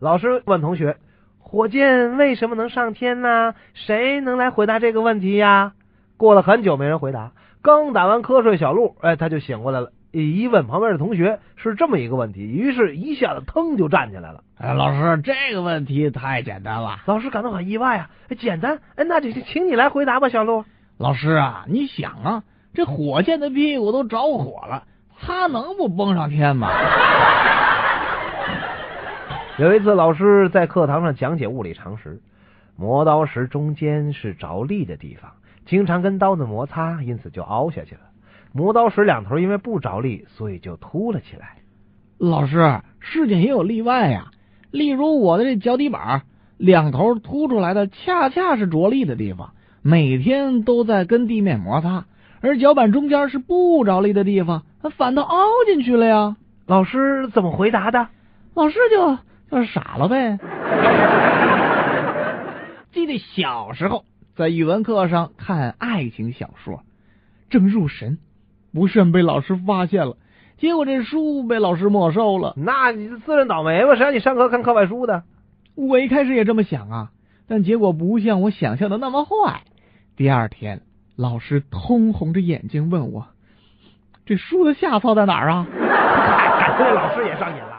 老师问同学：“火箭为什么能上天呢？谁能来回答这个问题呀？”过了很久，没人回答。刚打完瞌睡，小鹿哎，他就醒过来了。一问旁边的同学是这么一个问题，于是一下子腾就站起来了。哎，老师，这个问题太简单了。老师感到很意外啊，简单？哎，那就请你来回答吧，小鹿。老师啊，你想啊，这火箭的屁股都着火了，它能不蹦上天吗？有一次，老师在课堂上讲解物理常识，磨刀石中间是着力的地方，经常跟刀子摩擦，因此就凹下去了。磨刀石两头因为不着力，所以就凸了起来。老师，事情也有例外呀，例如我的这脚底板，两头凸出来的恰恰是着力的地方，每天都在跟地面摩擦，而脚板中间是不着力的地方，它反倒凹进去了呀。老师怎么回答的？老师就。就是傻了呗！记得小时候在语文课上看爱情小说，正入神，不慎被老师发现了，结果这书被老师没收了。那你自认倒霉吧？谁让你上课看课外书的？我一开始也这么想啊，但结果不像我想象的那么坏。第二天，老师通红着眼睛问我：“这书的下册在哪儿啊？” 这老师也上瘾了。